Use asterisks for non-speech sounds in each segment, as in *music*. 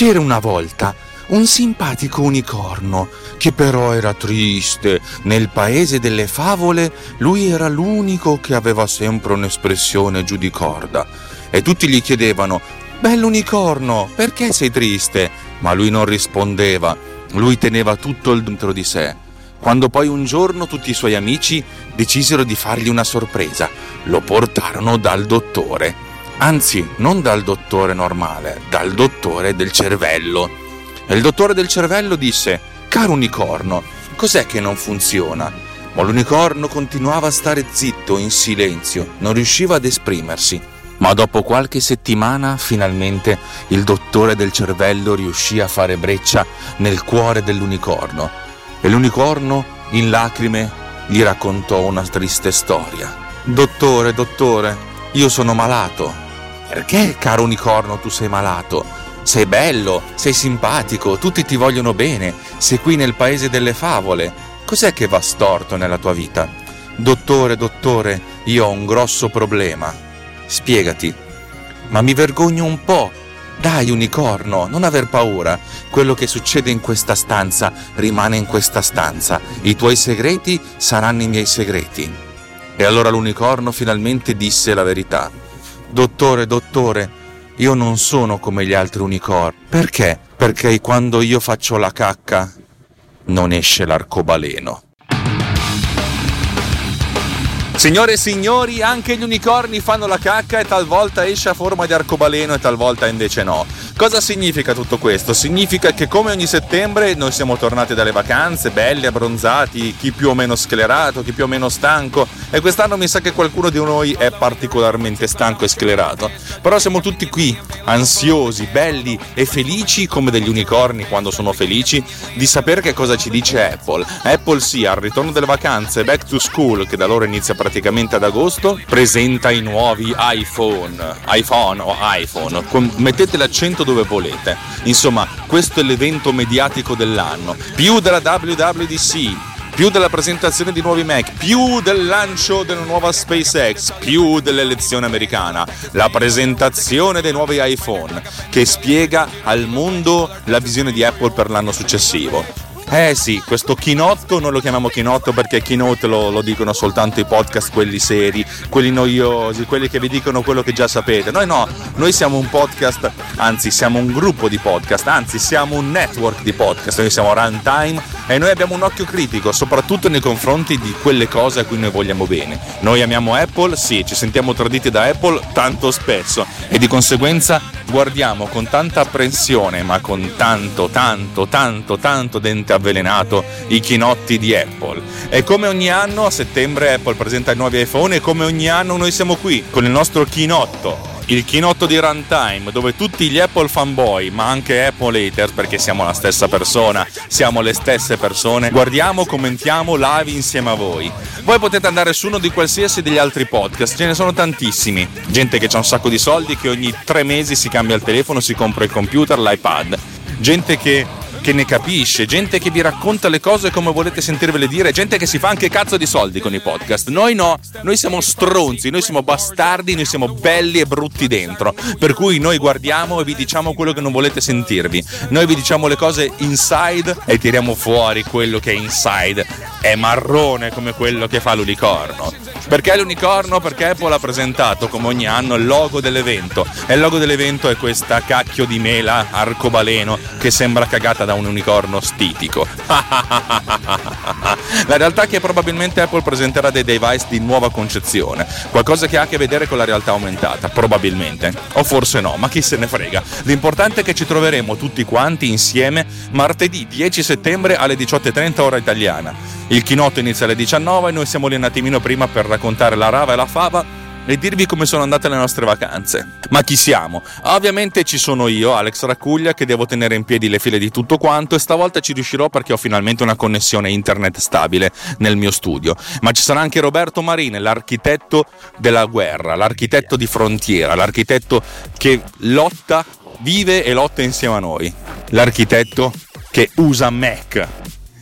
C'era una volta un simpatico unicorno che però era triste. Nel paese delle favole lui era l'unico che aveva sempre un'espressione giù di corda e tutti gli chiedevano Bello unicorno, perché sei triste? Ma lui non rispondeva, lui teneva tutto dentro di sé. Quando poi un giorno tutti i suoi amici decisero di fargli una sorpresa, lo portarono dal dottore. Anzi, non dal dottore normale, dal dottore del cervello. E il dottore del cervello disse, caro unicorno, cos'è che non funziona? Ma l'unicorno continuava a stare zitto, in silenzio, non riusciva ad esprimersi. Ma dopo qualche settimana, finalmente, il dottore del cervello riuscì a fare breccia nel cuore dell'unicorno. E l'unicorno, in lacrime, gli raccontò una triste storia. Dottore, dottore, io sono malato. Perché, caro unicorno, tu sei malato? Sei bello, sei simpatico, tutti ti vogliono bene, sei qui nel paese delle favole. Cos'è che va storto nella tua vita? Dottore, dottore, io ho un grosso problema. Spiegati. Ma mi vergogno un po'. Dai, unicorno, non aver paura. Quello che succede in questa stanza rimane in questa stanza. I tuoi segreti saranno i miei segreti. E allora l'unicorno finalmente disse la verità. Dottore, dottore, io non sono come gli altri unicorni. Perché? Perché quando io faccio la cacca non esce l'arcobaleno. Signore e signori, anche gli unicorni fanno la cacca e talvolta esce a forma di arcobaleno e talvolta invece no. Cosa significa tutto questo? Significa che come ogni settembre noi siamo tornati dalle vacanze, belli, abbronzati, chi più o meno sclerato, chi più o meno stanco e quest'anno mi sa che qualcuno di noi è particolarmente stanco e sclerato. Però siamo tutti qui, ansiosi, belli e felici come degli unicorni quando sono felici di sapere che cosa ci dice Apple. Apple sì, al ritorno delle vacanze, back to school, che da loro inizia praticamente ad agosto, presenta i nuovi iPhone, iPhone o iPhone. Mettete l'accento dove volete. Insomma, questo è l'evento mediatico dell'anno. Più della WWDC, più della presentazione di nuovi Mac, più del lancio della nuova SpaceX, più dell'elezione americana, la presentazione dei nuovi iPhone che spiega al mondo la visione di Apple per l'anno successivo. Eh sì, questo chinotto non lo chiamiamo chinotto perché keynote lo, lo, dicono soltanto i podcast, quelli seri, quelli noiosi, quelli che vi dicono quello che già sapete. Noi no, noi siamo un podcast, anzi siamo un gruppo di podcast, anzi siamo un network di podcast, noi siamo Runtime e noi abbiamo un occhio critico, soprattutto nei confronti di quelle cose a cui noi vogliamo bene. Noi amiamo Apple, sì, ci sentiamo traditi da Apple tanto spesso e di conseguenza guardiamo con tanta apprensione, ma con tanto, tanto, tanto, tanto dente avvelenato i chinotti di Apple. E come ogni anno a settembre Apple presenta i nuovi iPhone e come ogni anno noi siamo qui con il nostro chinotto il chinotto di Runtime, dove tutti gli Apple fanboy, ma anche Apple haters, perché siamo la stessa persona, siamo le stesse persone, guardiamo, commentiamo live insieme a voi. Voi potete andare su uno di qualsiasi degli altri podcast, ce ne sono tantissimi. Gente che ha un sacco di soldi, che ogni tre mesi si cambia il telefono, si compra il computer, l'iPad. Gente che che ne capisce, gente che vi racconta le cose come volete sentirvele dire, gente che si fa anche cazzo di soldi con i podcast. Noi no, noi siamo stronzi, noi siamo bastardi, noi siamo belli e brutti dentro. Per cui noi guardiamo e vi diciamo quello che non volete sentirvi. Noi vi diciamo le cose inside e tiriamo fuori quello che è inside è marrone come quello che fa l'unicorno. Perché l'unicorno? Perché Apple ha presentato come ogni anno il logo dell'evento e il logo dell'evento è questa cacchio di mela arcobaleno che sembra cagata da un unicorno stitico. *laughs* La realtà è che probabilmente Apple presenterà dei device di nuova concezione, qualcosa che ha a che vedere con la realtà aumentata, probabilmente, o forse no, ma chi se ne frega. L'importante è che ci troveremo tutti quanti insieme martedì 10 settembre alle 18.30 ora italiana. Il chinotto inizia alle 19 e noi siamo lì un attimino prima per raccontare la rava e la fava e dirvi come sono andate le nostre vacanze. Ma chi siamo? Ovviamente ci sono io, Alex Raccuglia, che devo tenere in piedi le file di tutto quanto e stavolta ci riuscirò perché ho finalmente una connessione internet stabile nel mio studio. Ma ci sarà anche Roberto Marini, l'architetto della guerra, l'architetto di frontiera, l'architetto che lotta, vive e lotta insieme a noi. L'architetto che usa Mac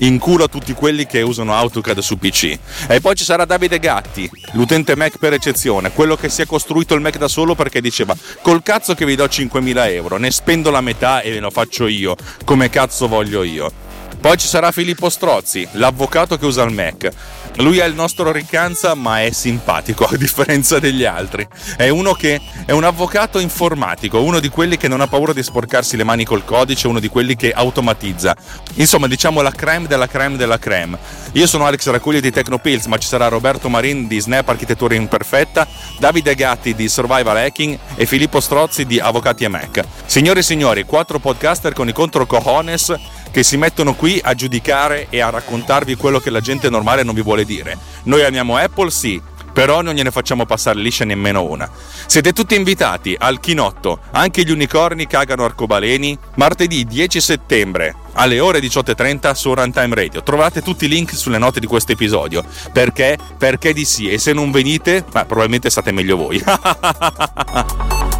in culo a tutti quelli che usano AutoCAD su PC. E poi ci sarà Davide Gatti, l'utente Mac per eccezione, quello che si è costruito il Mac da solo perché diceva col cazzo che vi do 5.000 euro, ne spendo la metà e ve lo faccio io, come cazzo voglio io. Poi ci sarà Filippo Strozzi, l'avvocato che usa il Mac. Lui è il nostro riccanza, ma è simpatico *laughs* a differenza degli altri. È uno che è un avvocato informatico, uno di quelli che non ha paura di sporcarsi le mani col codice, uno di quelli che automatizza. Insomma, diciamo la creme della creme della creme. Io sono Alex Racuglia di Tecnopills, ma ci sarà Roberto Marin di Snap Architettura Imperfetta, Davide Gatti di Survival Hacking e Filippo Strozzi di Avvocati e Mac. Signore e signori, quattro podcaster con i contro cojones che si mettono qui a giudicare e a raccontarvi quello che la gente normale non vi vuole dire. Noi amiamo Apple, sì, però non gliene facciamo passare liscia nemmeno una. Siete tutti invitati al chinotto, anche gli unicorni cagano arcobaleni, martedì 10 settembre alle ore 18.30 su Runtime Radio. Trovate tutti i link sulle note di questo episodio. Perché? Perché di sì, e se non venite, beh, probabilmente state meglio voi. *laughs*